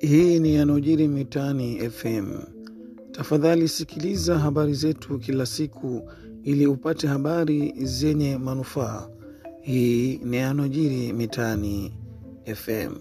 Hii ni yanayojiri mitaani FM. Tafadhali sikiliza habari zetu kila siku ili upate habari zenye manufaa. Hii ni yanayojiri mitaani FM.